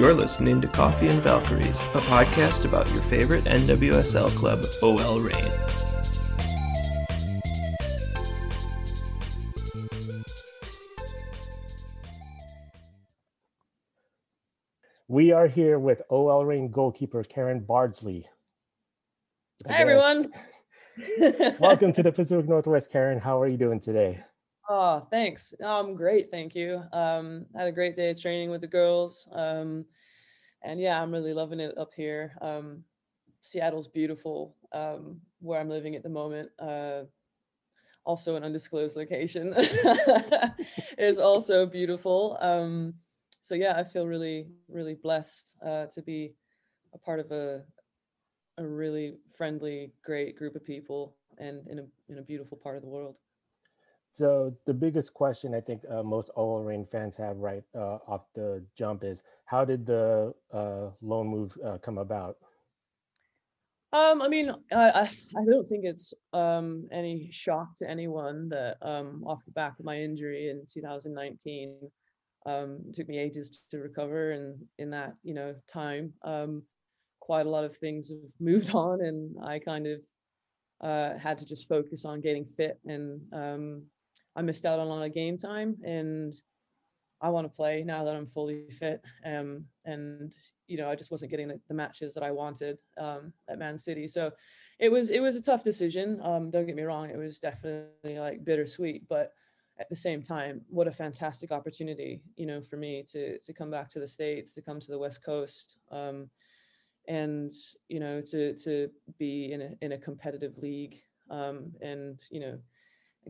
You're listening to Coffee and Valkyries, a podcast about your favorite NWSL club, OL Reign. We are here with OL Reign goalkeeper Karen Bardsley. Hi, everyone. Welcome to the Pacific Northwest, Karen. How are you doing today? Oh, thanks. Um, great, thank you. Um, had a great day of training with the girls. Um, and yeah, I'm really loving it up here. Um, Seattle's beautiful, um, where I'm living at the moment. Uh, also an undisclosed location is also beautiful. Um, so yeah, I feel really, really blessed uh, to be a part of a a really friendly, great group of people, and in a in a beautiful part of the world. So the biggest question I think uh, most OL Reign fans have right uh, off the jump is how did the uh, loan move uh, come about? Um, I mean, I, I, I don't think it's um, any shock to anyone that um, off the back of my injury in 2019, um, it took me ages to recover, and in that you know time, um, quite a lot of things have moved on, and I kind of uh, had to just focus on getting fit and um, I missed out on a lot of game time and I want to play now that I'm fully fit. Um, and you know, I just wasn't getting the, the matches that I wanted um, at Man City. So it was it was a tough decision. Um, don't get me wrong, it was definitely like bittersweet, but at the same time, what a fantastic opportunity, you know, for me to to come back to the states, to come to the West Coast, um, and you know, to to be in a in a competitive league, um, and you know,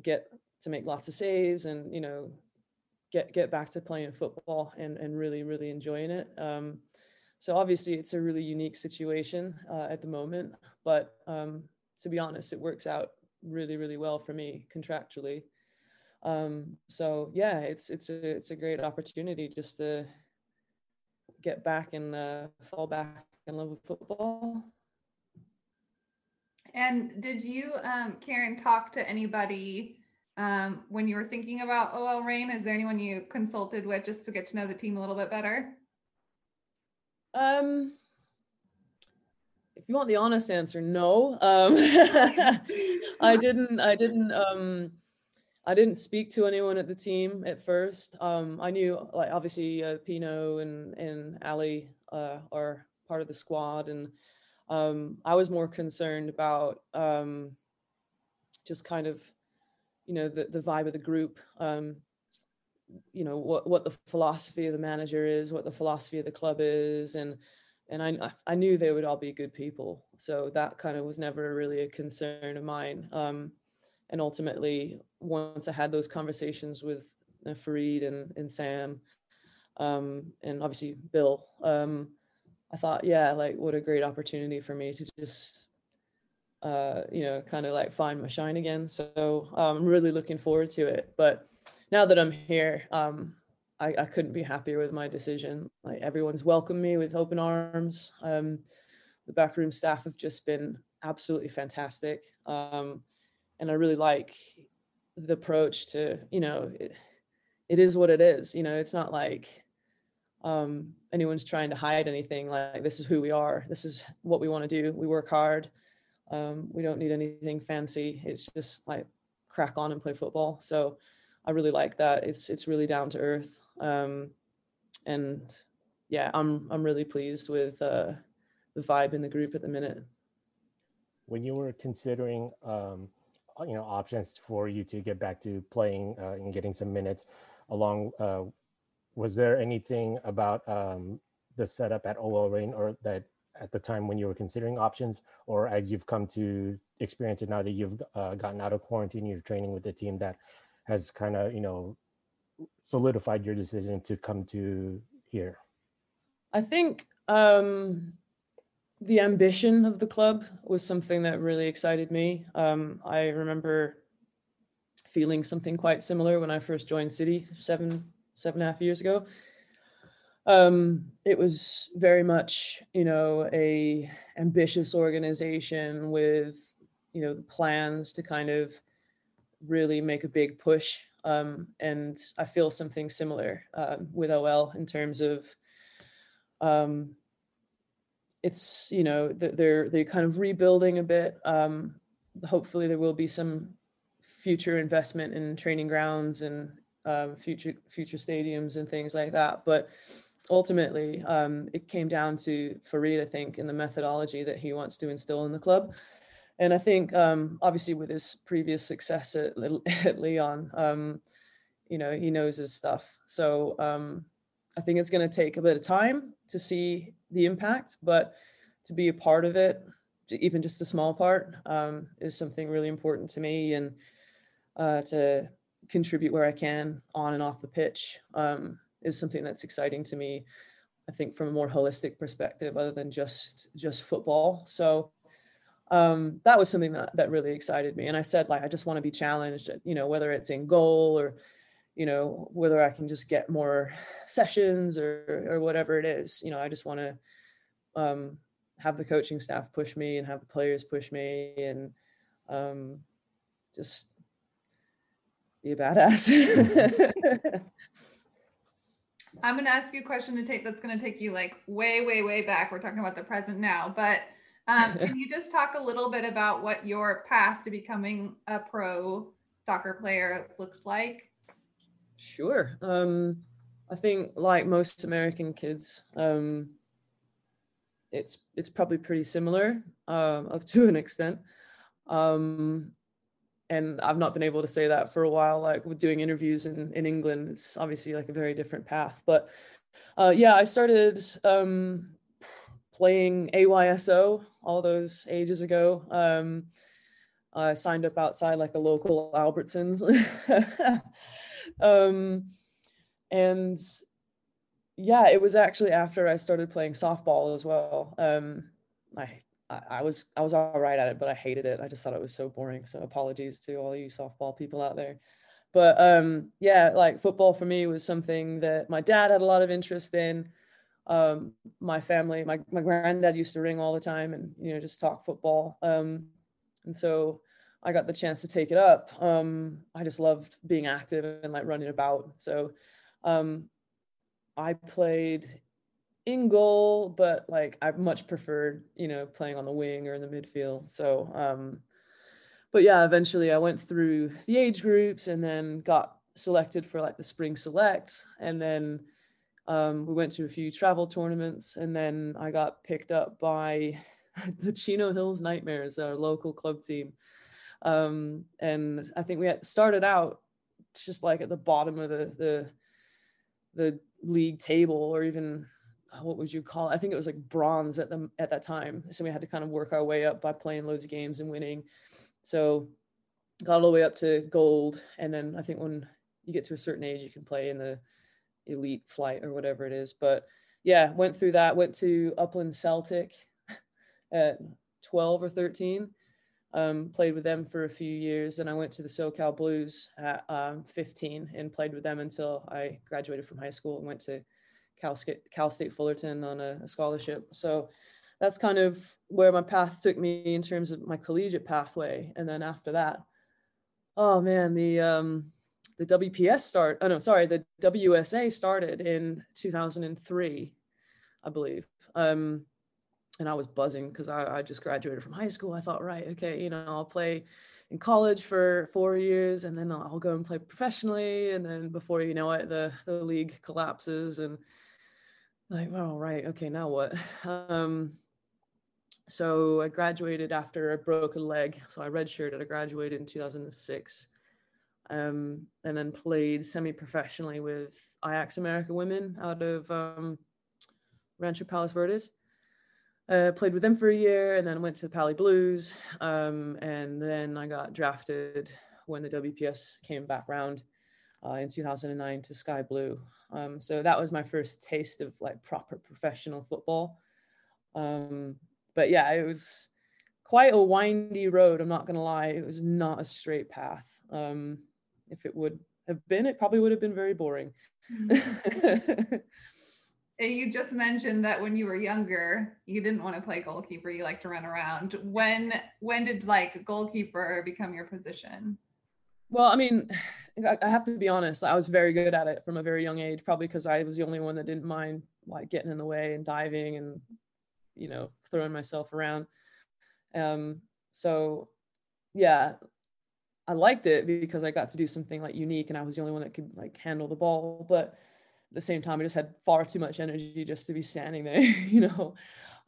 get to make lots of saves and you know get get back to playing football and and really really enjoying it. Um, so obviously it's a really unique situation uh, at the moment but um, to be honest it works out really really well for me contractually. Um, so yeah it's it's a it's a great opportunity just to get back and uh, fall back in love with football. And did you um, karen talk to anybody um, when you were thinking about OL Reign? Is there anyone you consulted with just to get to know the team a little bit better? Um, if you want the honest answer, no. Um, I didn't. I didn't. Um, I didn't speak to anyone at the team at first. Um, I knew, like, obviously, uh, Pinoe and and Ali uh, are part of the squad, and um, I was more concerned about um, just kind of you know the, the vibe of the group um, you know what what the philosophy of the manager is what the philosophy of the club is and and I I knew they would all be good people. So that kind of was never really a concern of mine. Um, and ultimately once I had those conversations with uh, Farid and and Sam um, and obviously Bill um, I thought yeah like what a great opportunity for me to just uh, you know, kind of like find my shine again. So um, I'm really looking forward to it. But now that I'm here, um, I, I couldn't be happier with my decision. Like everyone's welcomed me with open arms. Um, the backroom staff have just been absolutely fantastic. Um, and I really like the approach to, you know, it, it is what it is. You know, it's not like um, anyone's trying to hide anything. Like this is who we are. This is what we want to do. We work hard um, we don't need anything fancy. It's just like crack on and play football. So I really like that. It's it's really down to earth. Um, and yeah, I'm I'm really pleased with uh, the vibe in the group at the minute. When you were considering, um, you know, options for you to get back to playing uh, and getting some minutes, along, uh, was there anything about um, the setup at OL Reign or that at the time when you were considering options or as you've come to experience it now that you've uh, gotten out of quarantine you're training with the team that has kind of you know solidified your decision to come to here? I think um the ambition of the club was something that really excited me. Um i remember feeling something quite similar when i first joined city seven seven and a half years ago um, it was very much you know a ambitious organization with you know the plans to kind of really make a big push um, and i feel something similar uh, with ol in terms of um, it's you know they're they're kind of rebuilding a bit. Um, hopefully, there will be some future investment in training grounds and um, future future stadiums and things like that. But ultimately, um, it came down to Farid, I think, in the methodology that he wants to instill in the club. And I think, um, obviously, with his previous success at, at Lyon, um, you know, he knows his stuff. So um, I think it's going to take a bit of time to see the impact, but to be a part of it, even just a small part, um, is something really important to me. And uh, to contribute where I can on and off the pitch um, is something that's exciting to me. I think from a more holistic perspective, other than just just football. So um, that was something that that really excited me. And I said, like, I just want to be challenged. You know, whether it's in goal or you know whether I can just get more sessions or or whatever it is. You know, I just want to um, have the coaching staff push me and have the players push me and um, just be a badass. I'm going to ask you a question to take that's going to take you like way, way, way back. We're talking about the present now, but um, can you just talk a little bit about what your path to becoming a pro soccer player looked like? Sure. Um, I think like most American kids, um, it's it's probably pretty similar um, up to an extent. Um, and I've not been able to say that for a while. Like with doing interviews in in England, it's obviously like a very different path. But uh, yeah, I started um, playing AYSO all those ages ago. Um, I signed up outside like a local Albertsons, um, and yeah, it was actually after I started playing softball as well. Um, I was I was all right at it, but I hated it. I just thought it was so boring. So apologies to all you softball people out there. But um, yeah, like football for me was something that my dad had a lot of interest in. Um, my family, my my granddad used to ring all the time and you know just talk football. Um, and so I got the chance to take it up. Um, I just loved being active and like running about. So um, I played in goal, but like I much preferred, you know, playing on the wing or in the midfield. So, um, but yeah, eventually I went through the age groups and then got selected for like the spring select. And then um, we went to a few travel tournaments and then I got picked up by the Chino Hills Nightmares, our local club team. Um, and I think we had started out just like at the bottom of the, the, the league table or even what would you call it? I think it was like bronze at the at that time. So we had to kind of work our way up by playing loads of games and winning. So got all the way up to gold, and then I think when you get to a certain age, you can play in the elite flight or whatever it is. But yeah, went through that. Went to Upland Celtic at 12 or 13. Um, played with them for a few years, and I went to the SoCal Blues at um, 15 and played with them until I graduated from high school and went to Cal State, Cal State Fullerton on a, a, scholarship. So that's kind of where my path took me in terms of my collegiate pathway. And then after that, oh man, the um, the WPS start. Oh no, sorry, the WSA started in 2003, I believe. Um, and I was buzzing because I, I just graduated from high school. I thought, right, okay, you know, I'll play in college for four years and then I'll go and play professionally. And then before you know it, the, the league collapses and like, well, right, okay, now what? Um, so I graduated after I broke a leg. So I redshirted. I graduated in 2006, um, and then played semi-professionally with Ajax America Women out of um, Rancho Palos Verdes. Uh, played with them for a year, and then went to the Pali Blues, um, and then I got drafted when the WPS came back round uh, in 2009 to Sky Blue. Um, so that was my first taste of like proper professional football. Um, but yeah, it was quite a windy road. I'm not going to lie. It was not a straight path. Um, if it would have been, it probably would have been very boring. Mm-hmm. you just mentioned that when you were younger, you didn't want to play goalkeeper. You like to run around. When when did like goalkeeper become your position? Well, I mean, I have to be honest. I was very good at it from a very young age, probably because I was the only one that didn't mind like getting in the way and diving and you know throwing myself around um so yeah i liked it because i got to do something like unique and i was the only one that could like handle the ball but at the same time i just had far too much energy just to be standing there you know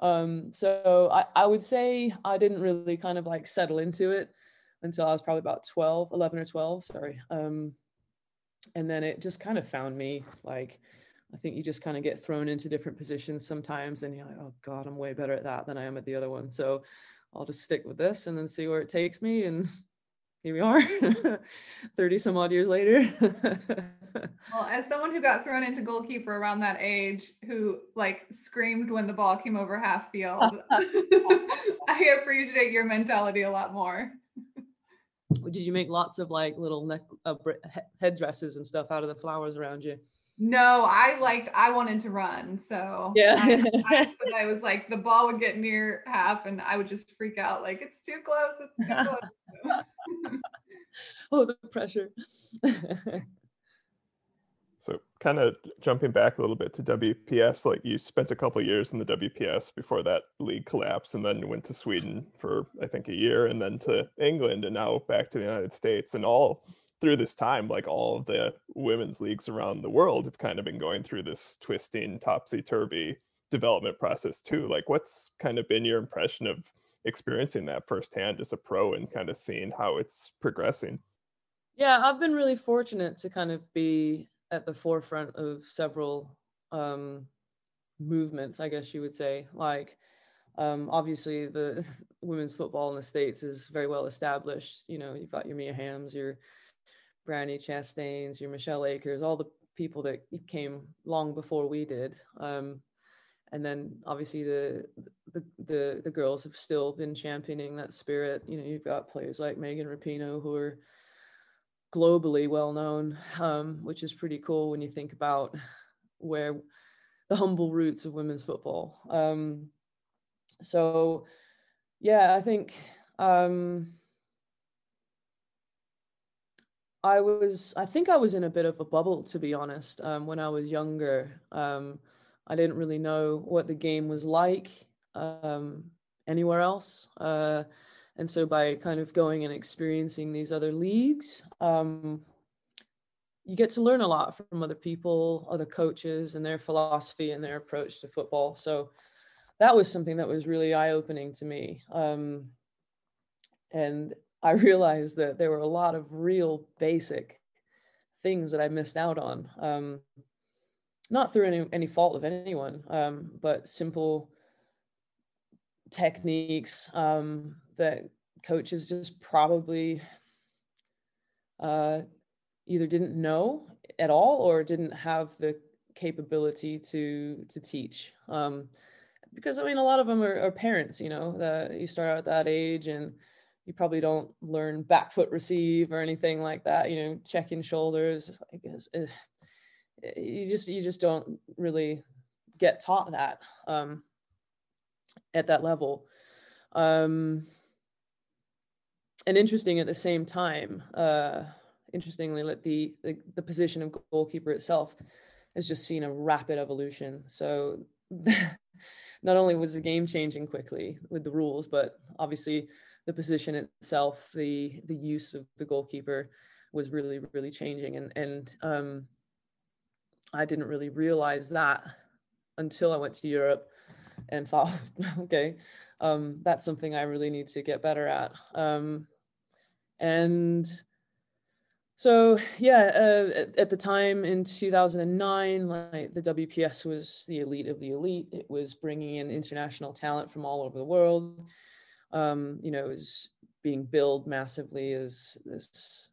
um so i i would say i didn't really kind of like settle into it until i was probably about 12 11 or 12 sorry um and then it just kind of found me like I think you just kind of get thrown into different positions sometimes and you're like, oh God, I'm way better at that than I am at the other one. So I'll just stick with this and then see where it takes me. And here we are 30 some odd years later. well, as someone who got thrown into goalkeeper around that age, who like screamed when the ball came over half field, I appreciate your mentality a lot more. Did you make lots of like little neck uh, headdresses and stuff out of the flowers around you? No, I liked. I wanted to run, so yeah. I, I, I, was like, the ball would get near half, and I would just freak out, like it's too close. It's too close. oh, the pressure. Kind of jumping back a little bit to WPS, like you spent a couple years in the WPS before that league collapsed, and then went to Sweden for I think a year, and then to England, and now back to the United States, and all through this time, like all of the women's leagues around the world have kind of been going through this twisting, topsy turvy development process too. Like, what's kind of been your impression of experiencing that firsthand as a pro and kind of seeing how it's progressing? Yeah, I've been really fortunate to kind of be at the forefront of several um, movements, I guess you would say. Like, um, obviously, the women's football in the States is very well established. You know, you've got your Mia Hamms, your Brandi Chastains, your Michelle Akers, all the people that came long before we did. Um, and then obviously the, the the the girls have still been championing that spirit. You know, you've got players like Megan Rapinoe who are globally well known, um, which is pretty cool when you think about where the humble roots of women's football. Um, so, yeah, I think um, I was, I think I was in a bit of a bubble, to be honest. Um, when I was younger, um, I didn't really know what the game was like um, anywhere else. Uh, and so by kind of going and experiencing these other leagues, um, you get to learn a lot from other people, other coaches, and their philosophy and their approach to football. So that was something that was really eye opening to me. Um, and I realized that there were a lot of real basic things that I missed out on. Um, not through any, any fault of anyone, um, but simple techniques um, that coaches just probably uh, either didn't know at all or didn't have the capability to to teach. Um, because I mean, a lot of them are, are parents. You know, that you start out at that age and you probably don't learn back foot receive or anything like that you know checking shoulders i guess eh, eh, you just you just don't really get taught that um, at that level um, and interesting at the same time uh, interestingly the, the the position of goalkeeper itself has just seen a rapid evolution so not only was the game changing quickly with the rules but obviously the position itself, the the use of the goalkeeper was really really changing, and and um, I didn't really realize that until I went to Europe and thought, okay, um, that's something I really need to get better at. Um, and so yeah, uh, at, at, the time in 2009, like the WPS was the elite of the elite. It was bringing in international talent from all over the world um, you know, is being billed massively as this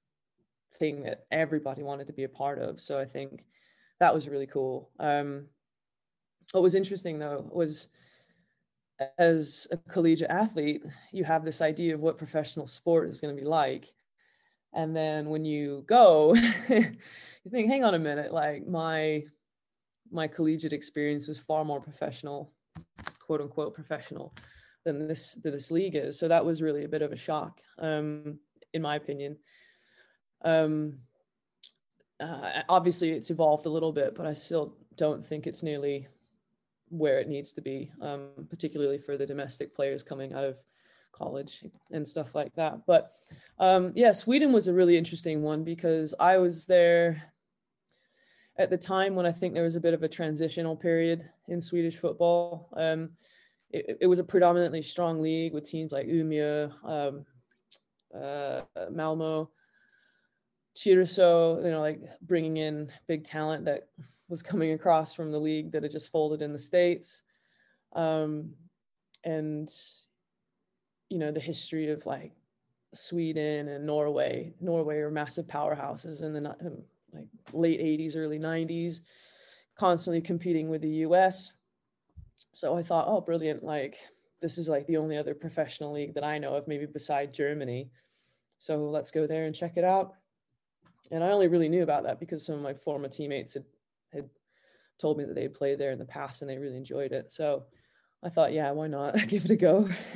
thing that everybody wanted to be a part of. So I think that was really cool. Um, what was interesting though was as a collegiate athlete, you have this idea of what professional sport is going to be like. And then when you go, you think, hang on a minute, like my my collegiate experience was far more professional, quote unquote professional than this than this league is. So that was really a bit of a shock, um, in my opinion. Um, uh, obviously, it's evolved a little bit, but I still don't think it's nearly where it needs to be, um, particularly for the domestic players coming out of college and stuff like that. But um, yeah, Sweden was a really interesting one because I was there at the time when I think there was a bit of a transitional period in Swedish football. Um, it, it, was a predominantly strong league with teams like Umeå, um, uh, Malmo, Tyresö, you know, like bringing in big talent that was coming across from the league that had just folded in the States. Um, and, you know, the history of like Sweden and Norway. Norway are massive powerhouses in the like late 80s, early 90s, constantly competing with the US. So I thought, oh, brilliant. Like, this is like the only other professional league that I know of, maybe beside Germany. So let's go there and check it out. And I only really knew about that because some of my former teammates had, had told me that they played there in the past and they really enjoyed it. So I thought, yeah, why not give it a go?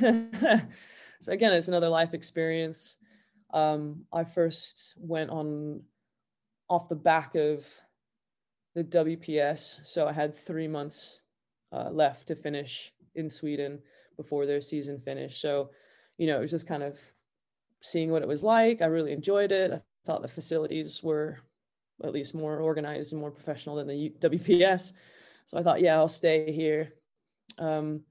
so again, it's another life experience. Um, I first went on off the back of the WPS. So I had three months uh, left to finish in Sweden before their season finished. So, you know, it was just kind of seeing what it was like. I really enjoyed it. I thought the facilities were at least more organized and more professional than the WPS. So I thought, yeah, I'll stay here. Um,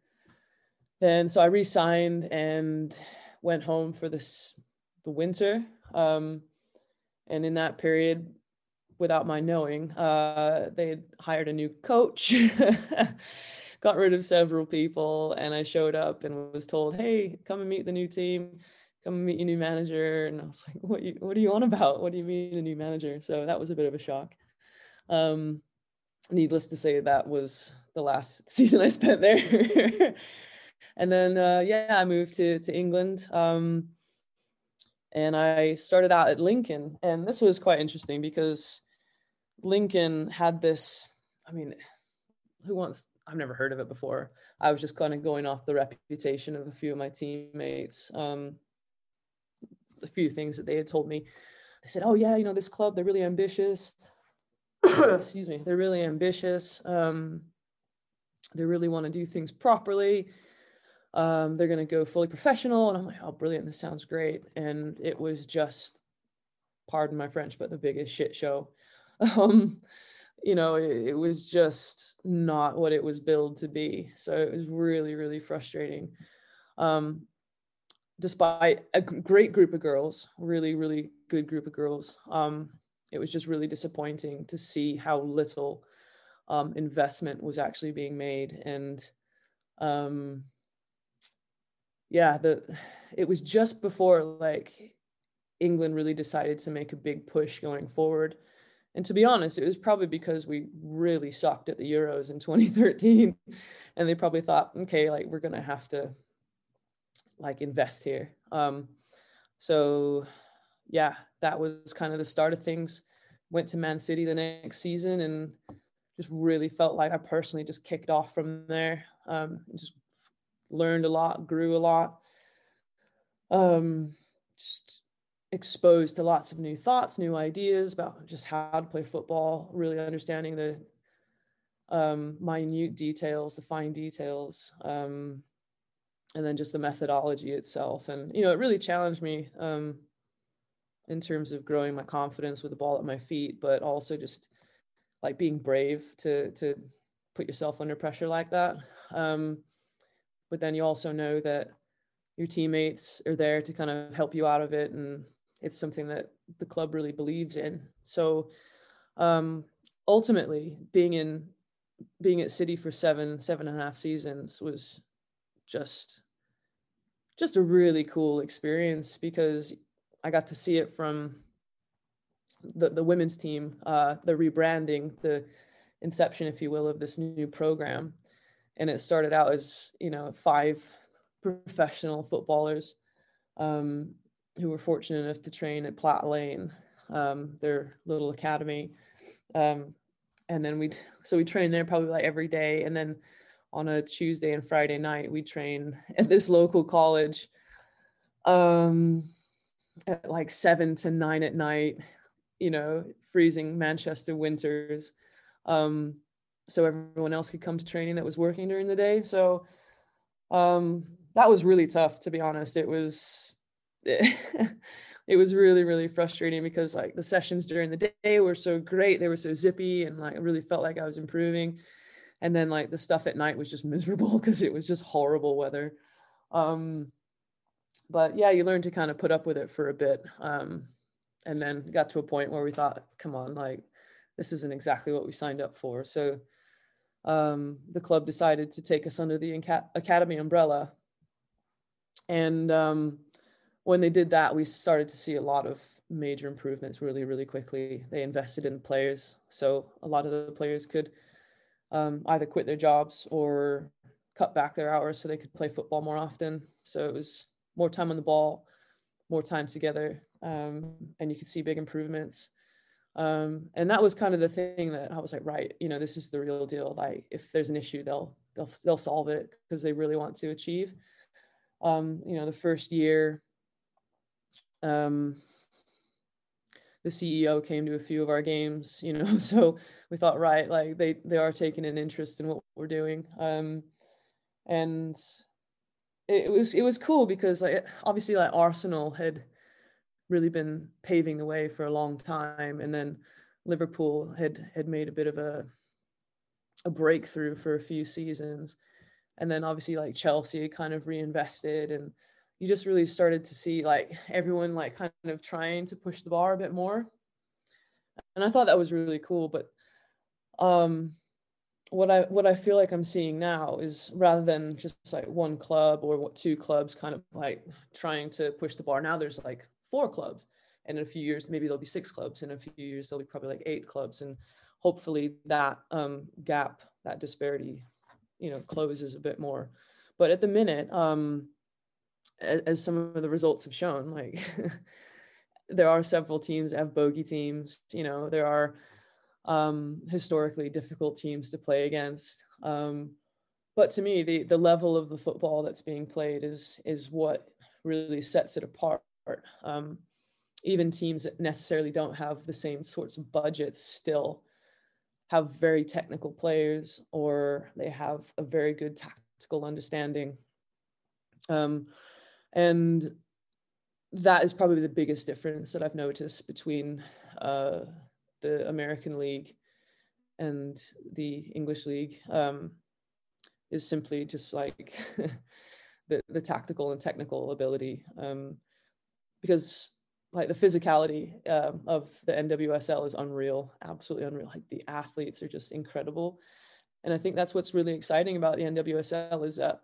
then so I re-signed and went home for this the winter. Um, and in that period, without my knowing, uh, they had hired a new coach, got rid of several people, and I showed up and was told, "Hey, come and meet the new team." Come meet your new manager and i was like what you what are you on about? What do you mean a new manager? So that was a bit of a shock. Um needless to say that was the last season i spent there. And then uh, yeah i moved to to england um and i started out at lincoln. And this was quite interesting because lincoln had this i mean who wants i've never heard of it before. I was just kind of going off the reputation of a few of my teammates. Um a few things that they had told me. They said, "Oh yeah, you know this club, they're really ambitious." Excuse me, they're really ambitious. Um, they really want to do things properly. Um, they're going to go fully professional, and I'm like, "Oh, brilliant! This sounds great." And it was just, pardon my French, but the biggest shit show. Um, you know, it, it was just not what it was billed to be. So it was really, really frustrating. Um, despite a great group of girls, really, really good group of girls, um, it was just really disappointing to see how little um, investment was actually being made. And um, yeah, the it was just before like England really decided to make a big push going forward. And to be honest, it was probably because we really sucked at the Euros in 2013. And they probably thought, okay, like we're going to have to like invest here. Um, so yeah, that was kind of the start of things. Went to Man City the next season and just really felt like I personally just kicked off from there. Um, just learned a lot, grew a lot. Um, just exposed to lots of new thoughts, new ideas about just how to play football, really understanding the um, minute details, the fine details. Um, and then just the methodology itself. And you know it really challenged me um, in terms of growing my confidence with the ball at my feet but also just like being brave to to put yourself under pressure like that. Um, but then you also know that your teammates are there to kind of help you out of it and it's something that the club really believes in. So um, ultimately being in being at city for seven seven and a half seasons was just just a really cool experience because I got to see it from the, the women's team, uh, the rebranding, the inception, if you will, of this new program. And it started out as, you know, five professional footballers um, who were fortunate enough to train at Platt Lane, um, their little academy. Um, and then we'd, so we trained there probably like every day. And then on a Tuesday and Friday night, we train at this local college um, at like seven to nine at night, you know, freezing Manchester winters. Um, so everyone else could come to training that was working during the day. So um, that was really tough, to be honest. It was. It, was really really frustrating because like the sessions during the day were so great they were so zippy and like really felt like I was improving and then like the stuff at night was just miserable because it was just horrible weather. Um but yeah you learn to kind of put up with it for a bit um and then got to a point where we thought come on like this isn't exactly what we signed up for. So um the club decided to take us under the academy umbrella. And um when they did that we started to see a lot of major improvements really really quickly. They invested in players so a lot of the players could um, either quit their jobs or cut back their hours so they could play football more often. So it was more time on the ball, more time together, um, and you could see big improvements. Um, and that was kind of the thing that I was like, right, you know, this is the real deal. Like, if there's an issue, they'll they'll they'll solve it because they really want to achieve. Um, you know, the first year, um, the CEO came to a few of our games, you know, so we thought, right, like they they are taking an interest in what we're doing, um, and it, was it was cool because like obviously like Arsenal had really been paving the way for a long time, and then Liverpool had had made a bit of a a breakthrough for a few seasons, and then obviously like Chelsea kind of reinvested and you just really started to see like everyone like kind of trying to push the bar a bit more. And i thought that was really cool but um what i what i feel like i'm seeing now is rather than just like one club or what two clubs kind of like trying to push the bar now there's like four clubs. And in a few years maybe there'll be six clubs. In a few years there'll be probably like eight clubs. And hopefully that um gap that disparity you know closes a bit more. But at the minute um as some of the results have shown like there are several teams that have bogey teams you know there are um, historically difficult teams to play against. Um, but to me the the level of the football that's being played is is what really sets it apart. Um, even teams that necessarily don't have the same sorts of budgets still have very technical players or they have a very good tactical understanding. Um, and that is probably the biggest difference that I've noticed between uh, the American League and the English League um, is simply just like the the tactical and technical ability, um, because like the physicality uh, of the NWSL is unreal, absolutely unreal. Like the athletes are just incredible, and I think that's what's really exciting about the NWSL is that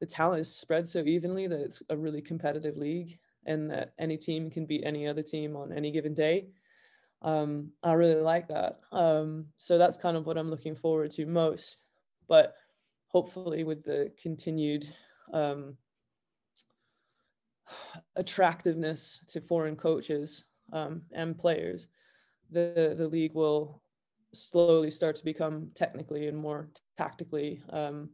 the talent is spread so evenly that it's a really competitive league and that any team can beat any other team on any given day. Um, I really like that. Um, so that's kind of what I'm looking forward to most. But hopefully, with the continued um, attractiveness to foreign coaches um, and players, the the league will slowly start to become technically and more tactically um,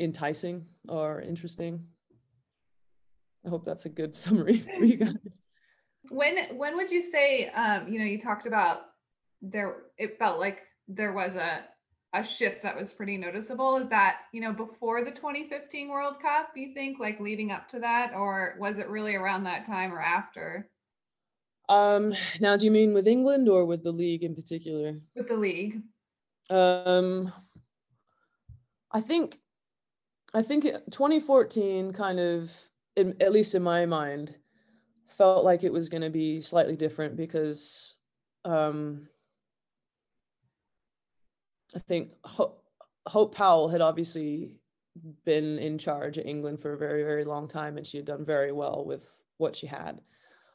enticing or interesting. I hope that's a good summary for you guys. When when would you say um, you know, you talked about there it felt like there was a a shift that was pretty noticeable. Is that, you know, before the 2015 World Cup, you think, like leading up to that, or was it really around that time or after? Um, now do you mean with England or with the league in particular? With the league. Um I think I think 2014 kind of, in, at least in my mind, felt like it was going to be slightly different because um, I think Ho- Hope Powell had obviously been in charge of England for a very, very long time, and she had done very well with what she had.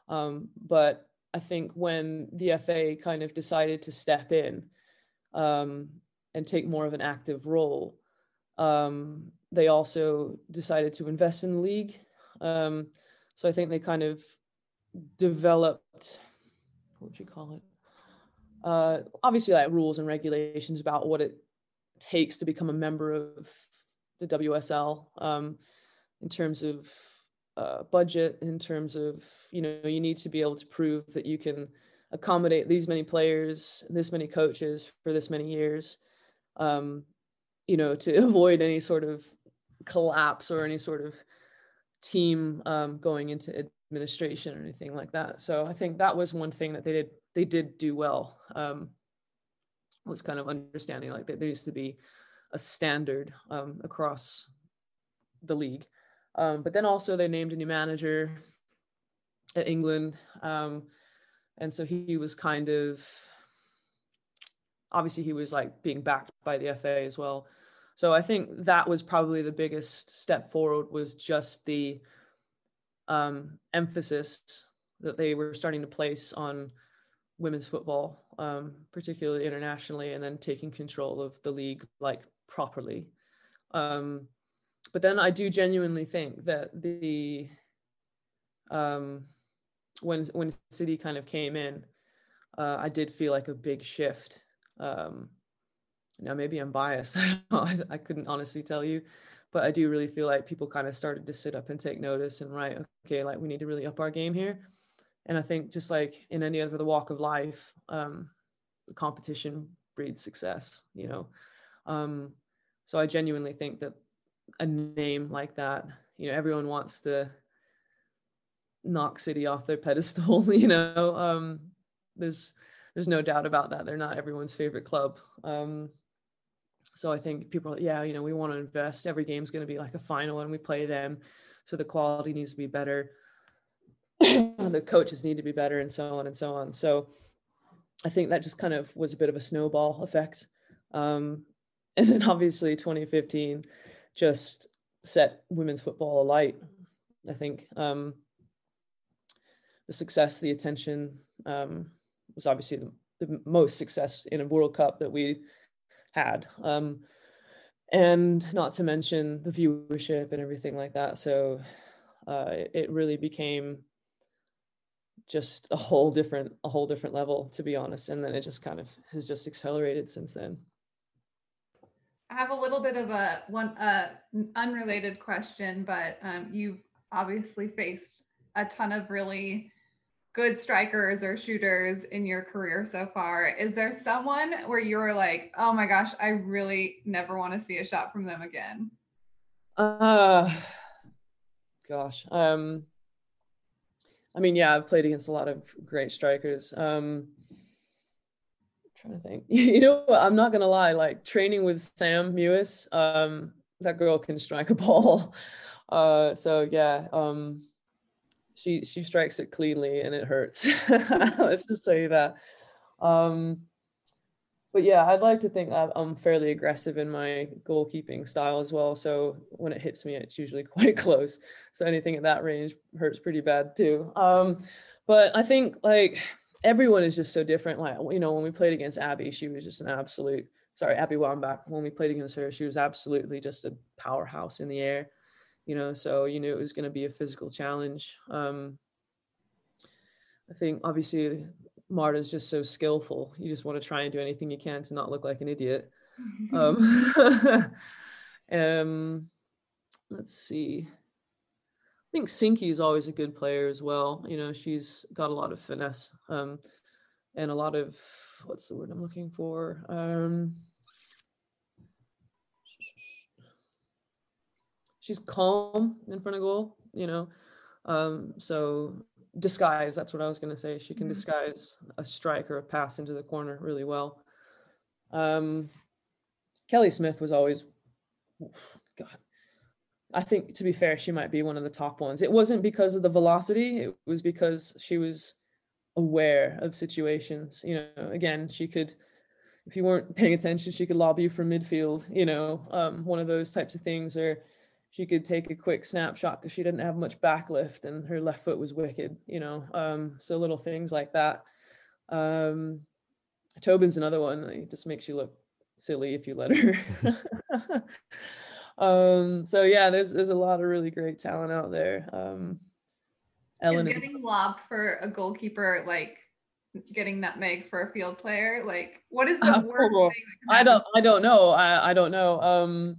Um, but I think when the FA kind of decided to step in um, and take more of an active role, um, they also decided to invest in the league. Um, so I think they kind of developed, what would you call it? Uh, obviously, like rules and regulations about what it takes to become a member of the WSL um, in terms of uh, budget, in terms of, you know, you need to be able to prove that you can accommodate these many players, this many coaches for this many years, um, you know, to avoid any sort of collapse or any sort of team um, going into administration or anything like that. So I think that was one thing that they did they did do well. Um, was kind of understanding like that there used to be a standard um, across the league. Um, but then also they named a new manager at England. Um, and so he was kind of obviously he was like being backed by the FA as well. So I think that was probably the biggest step forward was just the um, emphasis that they were starting to place on women's football, um, particularly internationally, and then taking control of the league like properly. Um, but then I do genuinely think that the um, when when City kind of came in, uh, I did feel like a big shift. Um, now maybe I'm biased. I couldn't honestly tell you, but I do really feel like people kind of started to sit up and take notice and right, okay, like we need to really up our game here. And I think just like in any other walk of life, um, competition breeds success. You know, um, so I genuinely think that a name like that, you know, everyone wants to knock City off their pedestal. You know, um, there's there's no doubt about that. They're not everyone's favorite club. Um, so I think people yeah, you know, we want to invest. Every game's going to be like a final and we play them. So the quality needs to be better. the coaches need to be better and so on and so on. So I think that just kind of was a bit of a snowball effect. Um, and then obviously 2015 just set women's football alight. I think um, the success, the attention um, was obviously the, the, most success in a World Cup that we had. Um, and not to mention the viewership and everything like that. So uh, it really became just a whole different a whole different level to be honest and then it just kind of has just accelerated since then I have a little bit of a one uh, unrelated question, but um, you've obviously faced a ton of really good strikers or shooters in your career so far. Is there someone where you were like, oh my gosh, I really never want to see a shot from them again? Uh gosh. Um I mean, yeah, I've played against a lot of great strikers. Um trying to think. You know what? I'm not gonna lie. Like training with Sam Mewis, um, that girl can strike a ball. Uh, so yeah, um, she she strikes it cleanly and it hurts. Let's just say that. Um, but yeah, I'd like to think I'm fairly aggressive in my goalkeeping style as well. So when it hits me, it's usually quite close. So anything at that range hurts pretty bad too. Um, but I think like everyone is just so different. Like, you know, when we played against Abby, she was just an absolute, sorry, Abby Wambach, when we played against her, she was absolutely just a powerhouse in the air, you know, so you knew it was going to be a physical challenge. Um, I think obviously Marta's just so skillful. You just want to try and do anything you can to not look like an idiot. um, um, let's see I think Sincy is always a good player as well. You know, she's got a lot of finesse um, and a lot of what's the word I'm looking for? Um, she's calm in front of goal. You know, um, so disguise. That's what I was going to say. She can mm-hmm. disguise a strike or a pass into the corner really well. Um, Kelly Smith was always, God, I think to be fair, she might be one of the top ones. It wasn't because of the velocity, it was because she was aware of situations. You know, again, she could, if you weren't paying attention, she could lob you from midfield, you know, um, one of those types of things, or she could take a quick snapshot because she didn't have much backlift and her left foot was wicked, you know. Um, so little things like that. Um, Tobin's another one. It just makes you look silly if you let her. um so yeah there's there's a lot of really great talent out there um Ellen is getting is- lobbed for a goalkeeper like getting nutmeg for a field player like what is the uh, worst thing i don't i don't know i i don't know um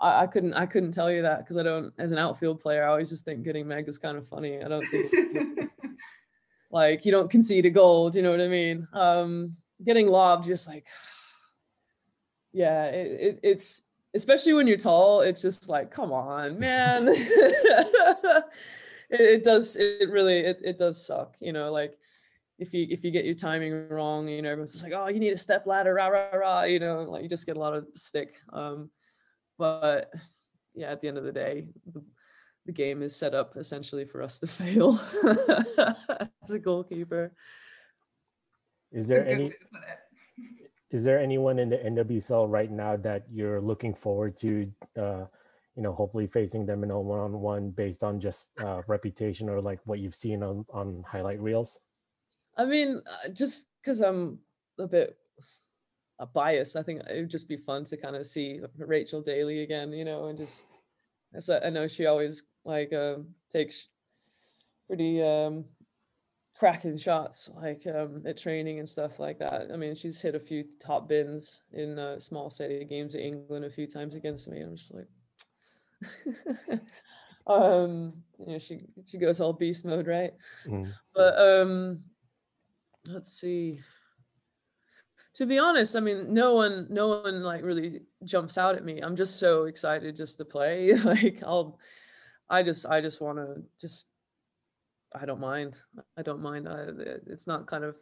I, I couldn't i couldn't tell you that because i don't as an outfield player i always just think getting meg is kind of funny i don't think like you don't concede a goal. Do you know what I mean? Um, getting lobbed, just like, yeah, it, it, it's especially when you're tall. It's just like, come on, man. it, it, does. It really. It, it does suck. You know, like if you if you get your timing wrong, you know, everyone's just like, oh, you need a step ladder, rah rah rah. You know, like you just get a lot of stick. Um, but yeah, at the end of the day, the, the game is set up essentially for us to fail as a goalkeeper. Is there any is there anyone in the NWSL right now that you're looking forward to uh, you know hopefully facing them in a one-on-one based on just uh, reputation or like what you've seen on on highlight reels i mean uh, just because i'm a bit a bias i think it would just be fun to kind of see rachel daly again you know and just as I know she always like um, takes pretty um, cracking shots like um, at training and stuff like that. I mean, she's hit a few top bins in uh, small city games in England a few times against me. I'm just like, um, you know, she she goes all beast mode, right? Mm. But um, let's see. To be honest, I mean, no one, no one like really jumps out at me. I'm just so excited just to play. like I'll I just I just want to just I don't mind. I don't mind. I, it's not kind of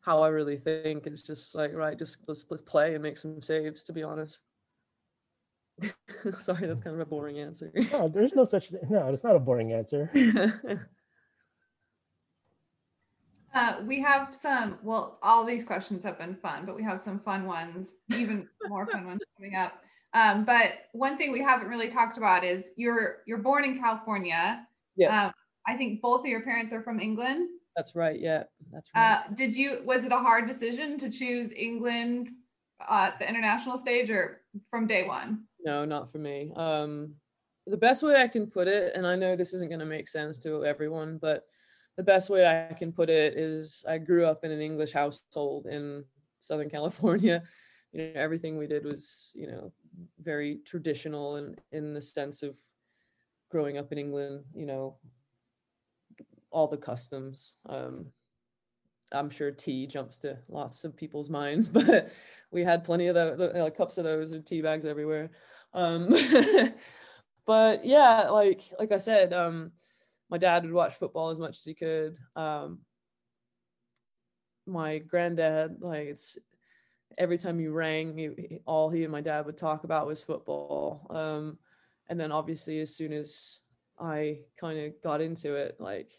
how I really think. It's just like right, just let's, let's play and make some saves. To be honest. Sorry, that's kind of a boring answer. no, there's no such thing. No, it's not a boring answer. Uh, we have some, well, all these questions have been fun, but we have some fun ones, even more fun ones coming up. Um, but one thing we haven't really talked about is you're you're born in California. Yeah. Um, I think both of your parents are from England. That's right. Yeah, that's right. Uh, did you? Was it a hard decision to choose England uh, the international stage, or from day one? No, not for me. Um, the best way I can put it, and I know this isn't going to make sense to everyone, but the best way I can put it is I grew up in an English household in Southern California. You know, everything we did was, you know, very traditional and in the sense of growing up in England, you know, all the customs. Um, I'm sure tea jumps to lots of people's minds, but we had plenty of the, the uh, cups of those and tea bags everywhere. Um, but yeah, like like I said, um, my dad would watch football as much as he could. Um, my granddad, like it's every time you rang, he, all he and my dad would talk about was football. Um, and then obviously, as soon as I kind of got into it, like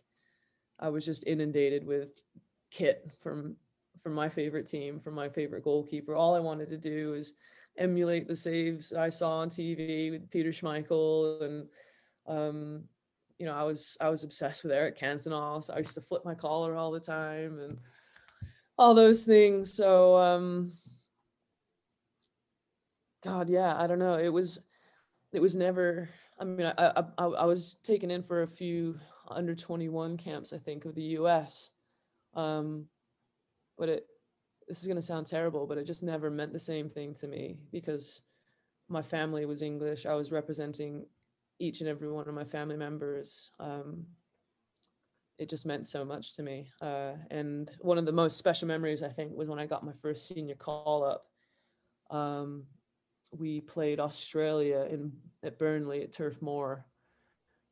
I was just inundated with kit from from my favorite team, from my favorite goalkeeper. All I wanted to do was emulate the saves I saw on TV with Peter Schmeichel, and um, you know, I was I was obsessed with Eric Cantona. So I used to flip my collar all the time, and all those things. So, um, God, yeah, I don't know. It was, it was never. I mean, I, I, I was taken in for a few under 21 camps, I think, of the U.S. Um, but it, this is gonna sound terrible, but it just never meant the same thing to me because my family was English. I was representing each and every one of my family members. Um, it just meant so much to me. Uh, and one of the most special memories, I think, was when I got my first senior call up. Um, we played Australia in at Burnley at Turf Moor,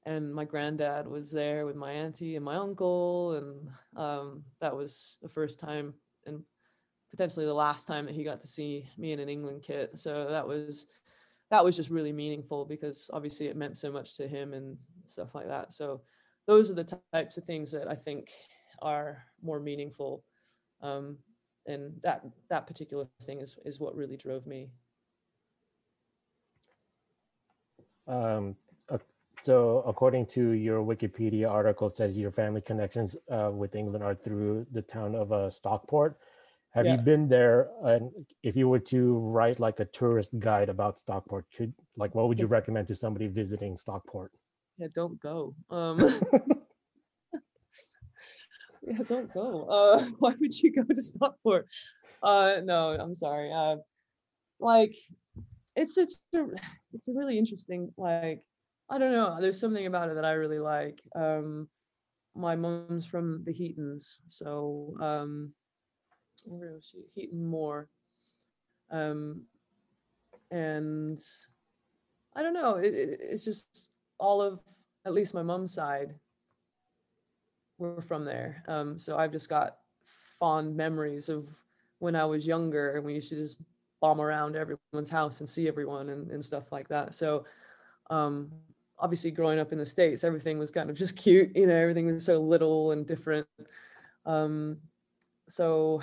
and my granddad was there with my auntie and my uncle, and um, that was the first time and potentially the last time that he got to see me in an England kit. So that was that was just really meaningful because obviously it meant so much to him and stuff like that. So those are the types of things that I think are more meaningful. Um, and that that particular thing is is what really drove me. Um, uh, so according to your Wikipedia article, says your family connections uh, with England are through the town of uh, Stockport. Have yeah. you been there? And if you were to write like a tourist guide about Stockport, could like what would you recommend to somebody visiting Stockport? yeah don't go. Um yeah don't go. Uh why would you go to stockport? Uh no i'm sorry. Uh like it's it's a, it's a really interesting like i don't know. There's something about it that i really like. Um my mom's from the Heatons, so um, where was she? Moor. Um, and I don't know. It, it, it's just all of at least my mom's side were from there. Um, so I've just got fond memories of when I was younger and we used to just bomb around everyone's house and see everyone and, and stuff like that. So um, obviously growing up in the States, everything was kind of just cute, you know, everything was so little and different. Um, so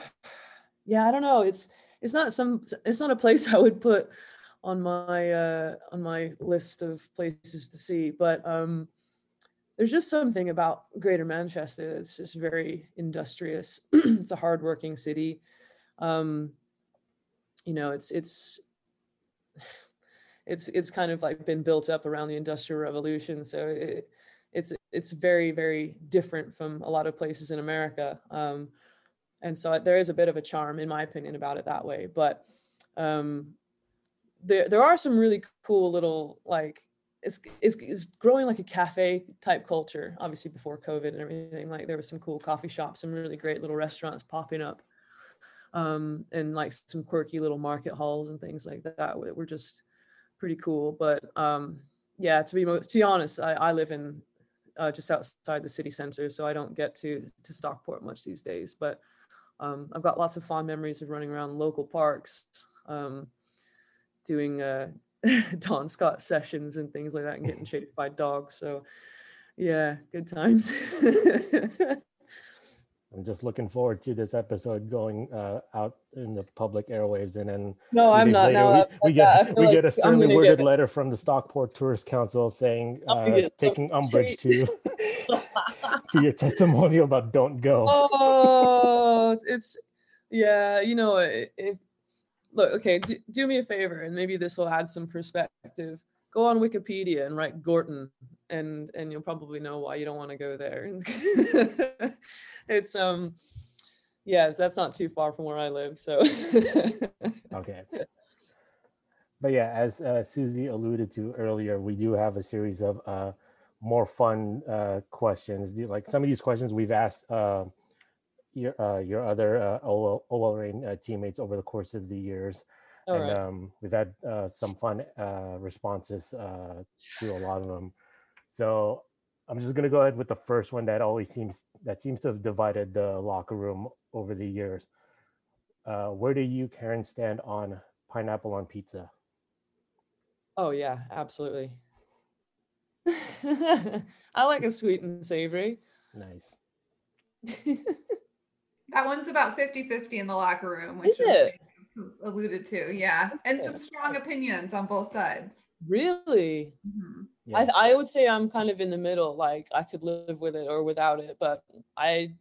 yeah, I don't know. It's it's not some it's not a place I would put on my uh on my list of places to see, but um there's just something about Greater Manchester that's just very industrious. it's a hardworking city. Um, you know, it's it's it's it's kind of like been built up around the Industrial Revolution, so it, it's it's very very different from a lot of places in America. Um, and so there is a bit of a charm, in my opinion, about it that way. But um, there there are some really cool little like it's, it's, it's growing like a cafe type culture obviously before covid and everything like there was some cool coffee shops some really great little restaurants popping up um, and like some quirky little market halls and things like that were just pretty cool but um, yeah to be most to be honest i, I live in uh, just outside the city center so i don't get to to stockport much these days but um, i've got lots of fond memories of running around local parks um, doing uh, Don Scott sessions and things like that and getting chased by dogs. So yeah, good times. I'm just looking forward to this episode going uh, out in the public airwaves, and then no, I'm not. Later, we, we get we like get a sternly worded get... letter from the Stockport Tourist Council saying uh, taking umbrage to to your testimonial about don't go. Oh, it's yeah, you know, if look, okay, do, do me a favor, and maybe this will add some perspective. Go on Wikipedia and write Gorton, and and you'll probably know why you don't want to go there. it's um, yeah, that's not too far from where I live, so. okay. But yeah, as uh, Susie alluded to earlier, we do have a series of uh, more fun uh, questions. Like some of these questions we've asked uh, your uh, your other uh, OL, OL Reign uh, teammates over the course of the years. All and right. um, we've had uh, some fun uh, responses uh, to a lot of them. So I'm just gonna go ahead with the first one that always seems that seems to have divided the locker room over the years. Uh, where do you, Karen, stand on pineapple on pizza? Oh yeah, absolutely. I like a sweet and savory. Nice. That one's about 50 50 in the locker room, which is alluded to. Yeah. And some strong opinions on both sides. Really? Mm-hmm. Yes. I, I would say I'm kind of in the middle. Like I could live with it or without it, but I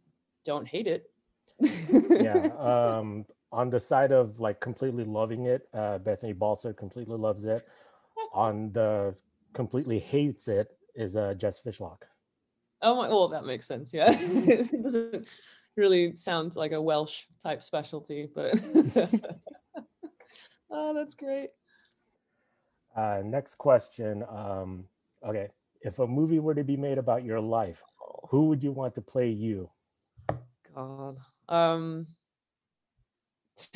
don't hate it. yeah. Um, on the side of like completely loving it, uh, Bethany Balcer completely loves it. on the completely hates it is uh, Jess Fishlock. Oh my, well, that makes sense. Yeah. really sounds like a Welsh type specialty, but oh, that's great. Uh, next question. Um, okay, if a movie were to be made about your life, who would you want to play you? God. Um,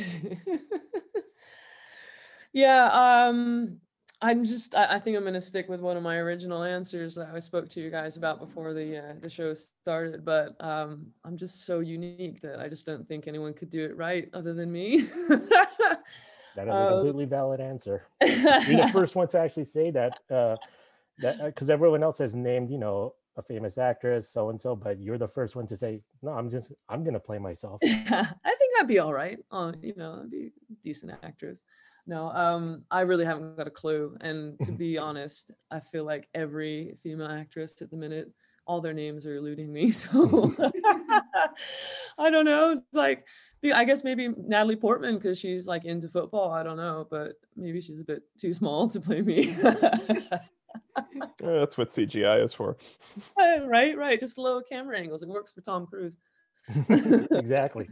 yeah. Um, I'm just I, I, think I'm gonna stick with one of my original answers that I spoke to you guys about before the uh, the show started. But um, I'm just so unique that I just don't think anyone could do it right other than me. that is a um, completely valid answer. You're the first one to actually say that. Uh, that because uh, everyone else has named you know a famous actress so and so, but you're the first one to say no. I'm just I'm gonna play myself. I think I'd be all right. Oh, you know, I'd be a decent actress no um i really haven't got a clue and to be honest i feel like every female actress at the minute all their names are eluding me so i don't know like i guess maybe natalie portman because she's like into football i don't know but maybe she's a bit too small to play me. That's what cgi is for. Right right just low camera angles it works for tom cruise. Exactly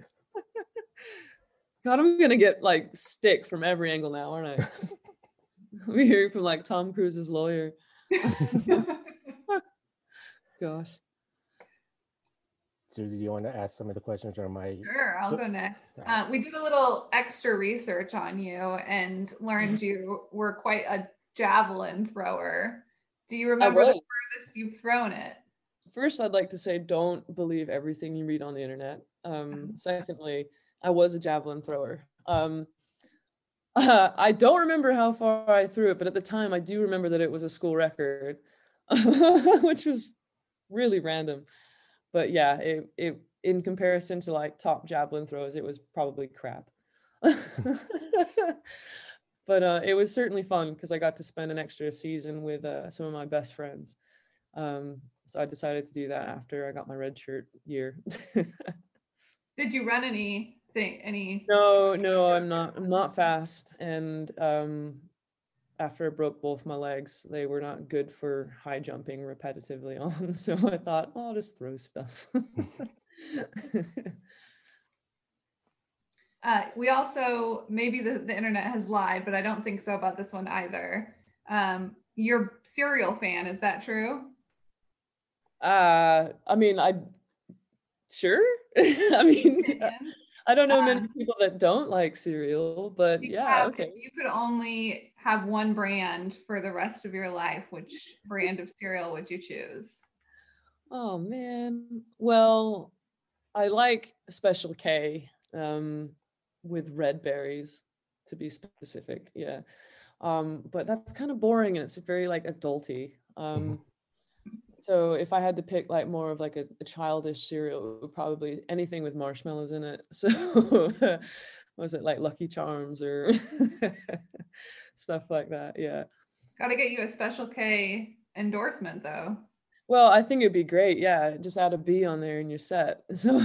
God, I'm gonna get like stick from every angle now, aren't I? we hear from like Tom Cruise's lawyer. Gosh. Susie, do you want to ask some of the questions or am I? Sure, I'll So- go next. Uh, we did a little extra research on you and learned Mm-hmm. you were quite a javelin thrower. Do you remember the furthest you've thrown it? First, I'd like to say don't believe everything you read on the internet. Um, secondly, I was a javelin thrower. Um, I don't remember how far I threw it, but at the time, I do remember that it was a school record, which was really random. But yeah, it, it in comparison to like top javelin throws, it was probably crap. but uh, it was certainly fun because I got to spend an extra season with uh, some of my best friends. Um, so I decided to do that after I got my red shirt year. Did you run any thing any no, no, I'm not. I'm not fast, and um, after I broke both my legs, they were not good for high jumping repetitively on. So I thought, oh, I'll just throw stuff. uh, we also maybe the, the internet has lied, but I don't think so about this one either. Um, you're serial fan, is that true? uh, I mean, I sure. I mean, Opinion? I don't know many Um, people that don't like cereal, but yeah, have- okay. You could only have one brand for the rest of your life. Which brand of cereal would you choose? Oh man. Well, I like Special K um, with red berries, to be specific. Yeah. Um, but that's kind of boring and it's very like adulty. Um, so if I had to pick like more of like a, a childish cereal, it would probably anything with marshmallows in it. So was it like Lucky Charms or stuff like that? Yeah. Got to get you a Special K endorsement though. Well, I think it'd be great. Yeah, just add a B on there and you're set. So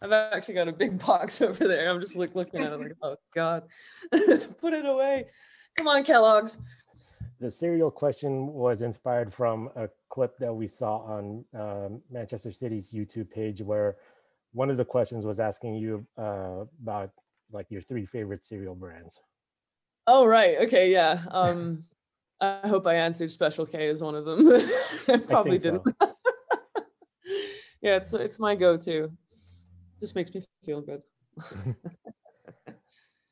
I've actually got a big box over there. I'm just like looking at it like, oh God, put it away. Come on, Kellogg's. The cereal question was inspired from a clip that we saw on um, Manchester City's YouTube page, where one of the questions was asking you uh, about like your three favorite cereal brands. Oh right, okay, yeah. Um, I hope I answered Special K as one of them. I probably think didn't. yeah, it's it's my go-to. Just makes me feel good.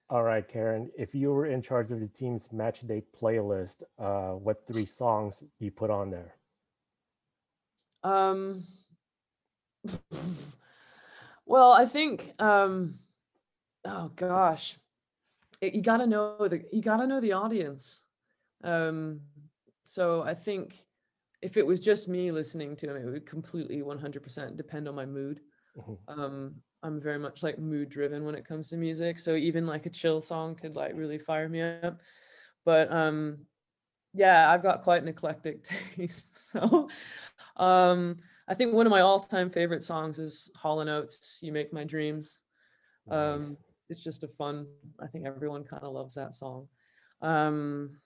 All right, Karen, if you were in charge of the team's match day playlist, uh, what three songs do you put on there? Um, well, I think, um, oh gosh, it, you gotta know the you gotta know the audience. Um, so I think if it was just me listening to him, it would completely 100% depend on my mood. Mhm. Um, I'm very much like mood driven when it comes to music. So even like a chill song could like really fire me up. But um, yeah, I've got quite an eclectic taste. So um, I think one of my all-time favorite songs is Hall and Oates, "You Make My Dreams." Nice. Um, it's just a fun. I think everyone kind of loves that song. Um,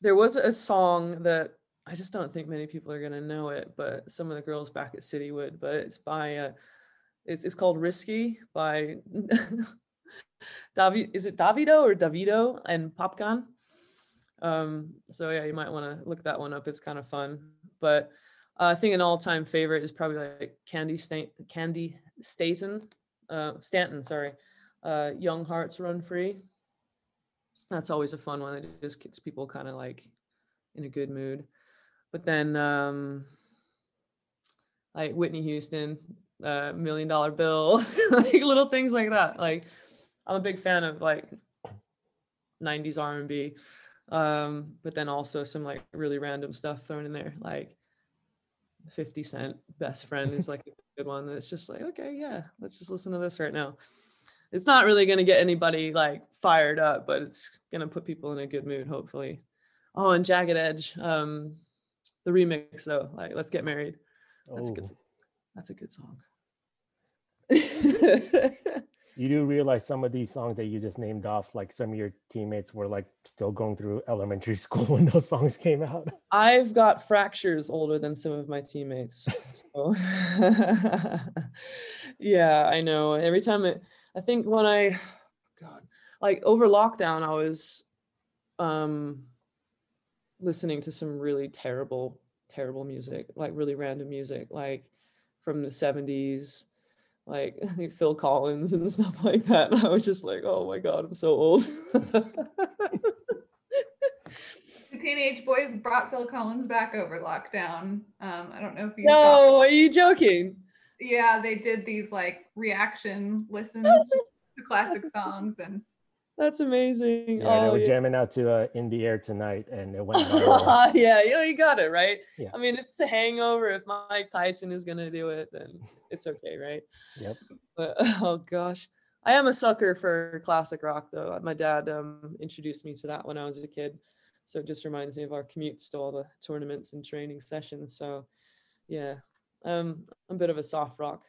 there was a song that I just don't think many people are gonna know it, but some of the girls back at City would. But it's by uh, it's it's called "Risky" by Davi. Is it Davido or Davido and Popcaan? Um, so yeah, you might want to look that one up. It's kind of fun. But uh, I think an all-time favorite is probably like Candy Stain, Candy Staten, uh, Stanton. Sorry, uh, Young Hearts Run Free. That's always a fun one. It just gets people kind of like in a good mood. But then um, like Whitney Houston, uh, Million Dollar Bill, like little things like that. Like I'm a big fan of like 90s R&B, um, but then also some like really random stuff thrown in there, like 50 Cent, Best Friend is like a good one. That's just like okay, yeah, let's just listen to this right now. It's not really gonna get anybody like fired up, but it's gonna put people in a good mood, hopefully. Oh, and Jagged Edge, um, the remix though, like Let's Get Married. That's a good. S- That's a good song. you do realize some of these songs that you just named off, like some of your teammates were like still going through elementary school when those songs came out. I've got fractures older than some of my teammates. So yeah, I know. Every time it I think when I God, like over lockdown I was um listening to some really terrible terrible music, like really random music, like from the 70s, like Phil Collins and stuff like that. And I was just like, oh my God, I'm so old. The teenage boys brought Phil Collins back over lockdown. Um, I don't know if you no, are you joking? Yeah, they did these like reaction listens to classic songs and That's amazing. Yeah, they oh, were yeah. jamming out to uh, "In the Air Tonight," and it went yeah, you know, you got it, right? Yeah. I mean, it's a hangover. If Mike Tyson is going to do it, then it's okay, right? Yep. But oh gosh, I am a sucker for classic rock, though. My dad um, introduced me to that when I was a kid. So it just reminds me of our commutes to all the tournaments and training sessions. So yeah, um, I'm a bit of a soft rock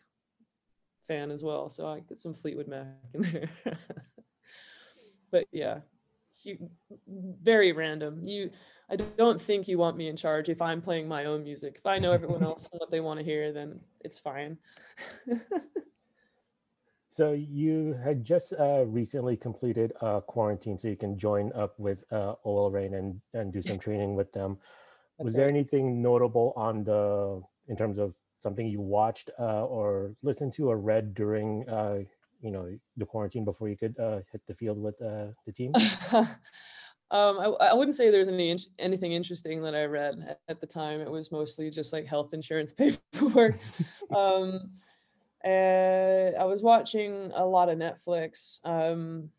fan as well. So I get some Fleetwood Mac in there. but yeah, you, very random. You, I don't think you want me in charge if I'm playing my own music. If I know everyone else and what they want to hear, then it's fine. So you had just uh, recently completed uh, quarantine, so you can join up with uh, OL Reign and and do some training with them. Was there anything notable on the in terms of something you watched uh, or listened to or read during uh, you know the quarantine before you could uh, hit the field with uh, the team? um, I, I wouldn't say there's any anything interesting that I read at, the time. It was mostly just like health insurance paperwork. um, I was watching a lot of Netflix. Um,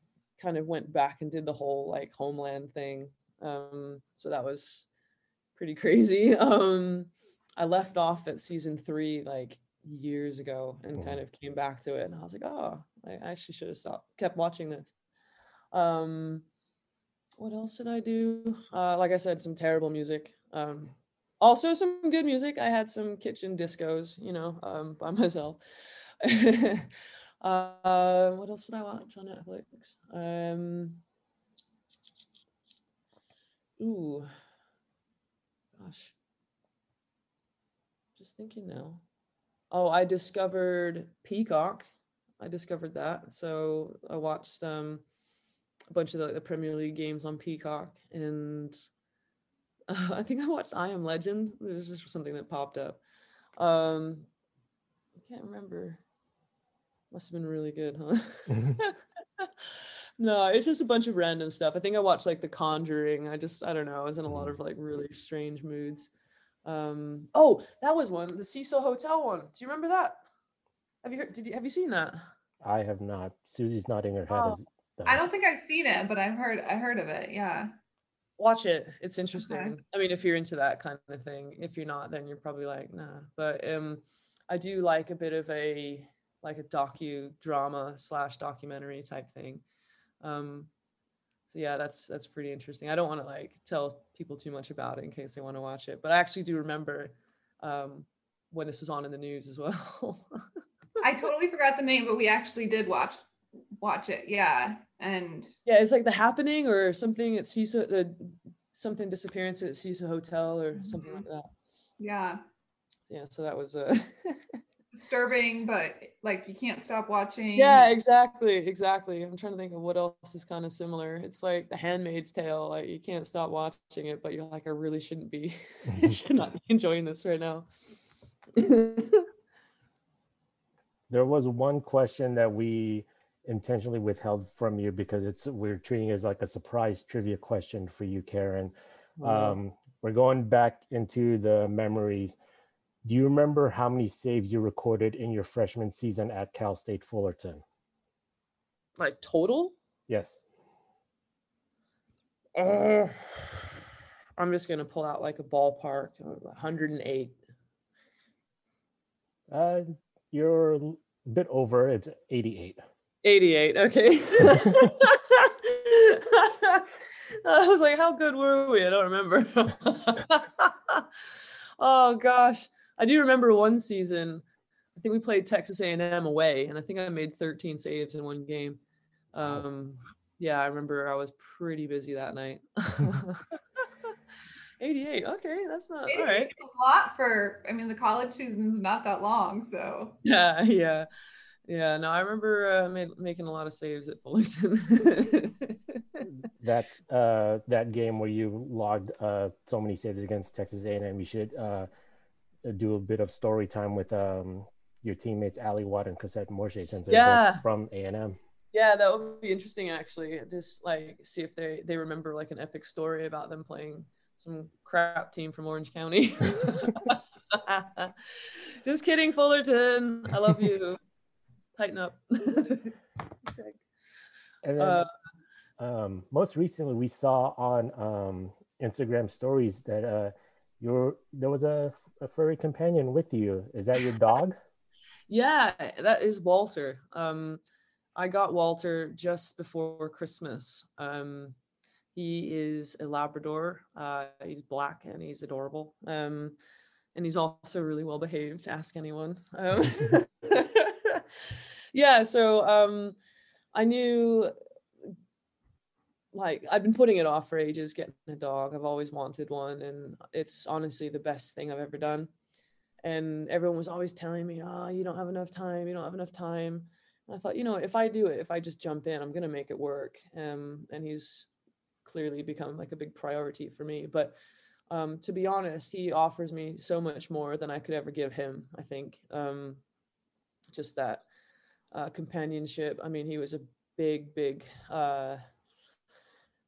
kind of went back and did the whole like Homeland thing. Um, so that was pretty crazy. Um, I left off at season three like years ago and kind of came back to it, and I was like, oh, I actually should have stopped, kept watching this. Um, what else did I do? Uh, like I said, some terrible music. Um, also some good music. I had some kitchen discos, you know, um, by myself. uh, what else did I watch on Netflix? Um, ooh, gosh, just thinking now. Oh, I discovered Peacock. I discovered that. So I watched um a bunch of the, the Premier League games on Peacock, and uh, I think I watched I Am Legend. It was just something that popped up. Um, I can't remember. Must have been really good, huh? no, it's just a bunch of random stuff. I think I watched like The Conjuring. I just I don't know. I was in a lot of like really strange moods. Um, oh, that was one, the Cecil Hotel one. Do you remember that? Have you heard, did you have you seen that? I have not. Susie's nodding her head. Oh, as, I don't think I've seen it, but I've heard I heard of it. Yeah. watch it it's interesting i mean if you're into that kind of thing if you're not then you're probably like nah but um i do like a bit of a like a docu drama slash documentary type thing um so yeah that's that's pretty interesting i don't want to like tell people too much about it in case they want to watch it but i actually do remember um when this was on in the news as well I totally forgot the name, but we actually did watch watch it. Yeah. And yeah it's like the happening or something at Cecil the something disappearance at Cecil hotel or something Mhm. like that yeah, yeah so that was uh disturbing, but like you can't stop watching. Yeah, exactly, exactly. I'm trying to think of what else is kind of similar. It's like The Handmaid's Tale. Like you can't stop watching it, but you're like, I really shouldn't be. I should not be enjoying this right now. there was one question that we intentionally withheld from you because it's we're treating it as like a surprise trivia question for you, Karen. Um, we're going back into the memories. Do you remember how many saves you recorded in your freshman season at Cal State Fullerton? like total? Yes. Uh, I'm just gonna pull out like a ballpark, uh, 108. Uh, you're a bit over. It's 88. 88. Okay. I was like, how good were we? I don't remember. oh gosh, I do remember one season. I think we played Texas A&M away, and I think I made 13 saves in one game. Um, yeah, I remember I was pretty busy that night. 88. Okay, that's not all right. A lot for I mean the college season's not that long, so Yeah, yeah, yeah. No, I remember uh, ma- making a lot of saves at Fullerton. that uh, that game where you logged uh, so many saves against Texas A&M, you should uh, do a bit of story time with um, your teammates Ally Watt and Cassette Morche since they're Yeah. both from A&M. Yeah, that would be interesting actually. Just like see if they they remember like an epic story about them playing some crap team from Orange County. Just kidding, Fullerton. I love you. Tighten up. And then, Uh, um, most recently, we saw on um, Instagram stories that uh, your there was a, a furry companion with you. Is that your dog? Yeah, that is Walter. Um, I got Walter just before Christmas. Um, he is a Labrador. Uh, he's black and he's adorable. Um, and he's also really well behaved. Ask anyone. Um, yeah, so um, I knew, like, I've been putting it off for ages getting a dog. I've always wanted one, and it's honestly the best thing I've ever done and everyone was always telling me, "Oh, you don't have enough time. You don't have enough time." And I thought, you know, if I do it, if I just jump in, I'm gonna make it work. Um, and he's clearly become like a big priority for me. But um, to be honest, he offers me so much more than I could ever give him. I think um, just that uh, companionship. I mean, he was a big, big uh,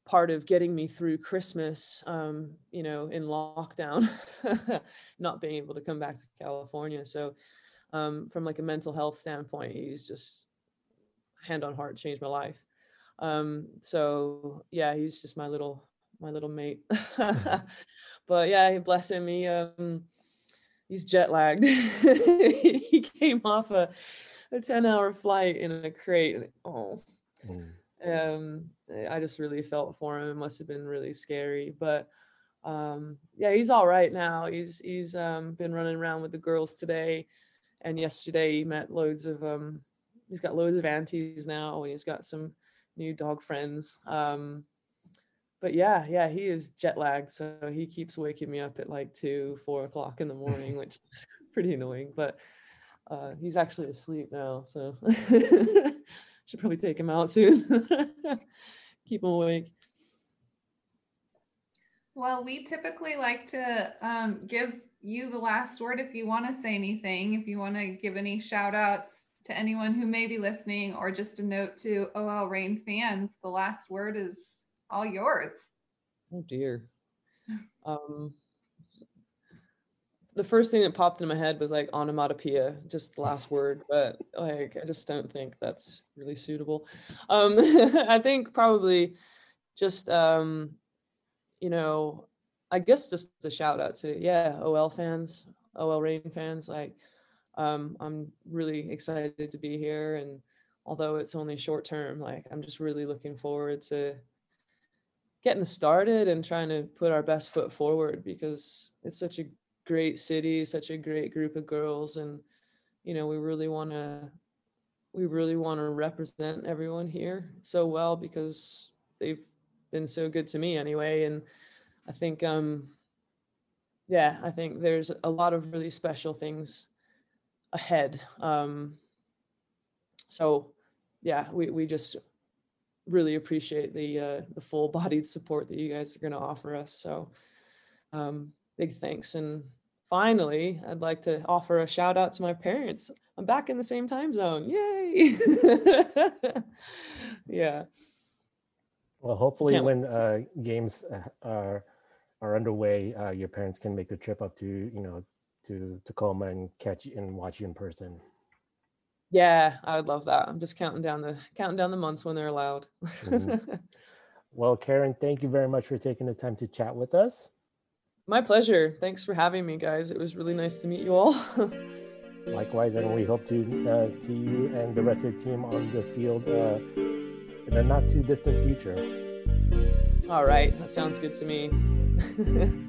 part of getting me through Christmas, um, you know, in lockdown, not being able to come back to California. So, um, from like a mental health standpoint, he's just hand on heart changed my life. Um, so yeah, he's just my little my little mate. but yeah, bless him. He um, he's jet lagged. he came off a a ten hour flight in a crate. Oh, Mm. Um i just really felt for him. It must have been really scary but um yeah he's all right now. He's he's um been running around with the girls today and yesterday he met loads of um he's got loads of aunties now and he's got some new dog friends um but yeah yeah he is jet lagged so he keeps waking me up at like two four o'clock in the morning which is pretty annoying but uh he's actually asleep now so should probably take him out soon keep him awake Well, we typically like to um, give you the last word if you want to say anything, if you want to give any shout outs to anyone who may be listening, or just a note to OL Reign fans. The last word is all yours. Oh dear. Um, the first thing that popped in my head was like onomatopoeia, just the last word, but like I just don't think that's really suitable. Um, I think probably just um, you know, I guess just a shout out to yeah, OL fans, OL Reign fans. Like, um, I'm really excited to be here, and although it's only short term, like I'm just really looking forward to getting started and trying to put our best foot forward because it's such a great city, such a great group of girls, and you know we really want to we really want to represent everyone here so well because they've been so good to me anyway and i think um yeah i think there's a lot of really special things ahead um so yeah we we just really appreciate the uh the full bodied support that you guys are going to offer us so um big thanks and finally i'd like to offer a shout out to my parents i'm back in the same time zone yay yeah Well, hopefully, Can't when uh, games uh, are are underway, uh, your parents can make the trip up to you know to Tacoma and catch you and watch you in person. Yeah, I would love that. I'm just counting down the counting down the months when they're allowed. Mhm. Well, Karen, thank you very much for taking the time to chat with us. My pleasure. Thanks for having me, guys. It was really nice to meet you all. Likewise, and we hope to uh, see you and the rest of the team on the field uh, in a not too distant future. all right, that sounds good to me.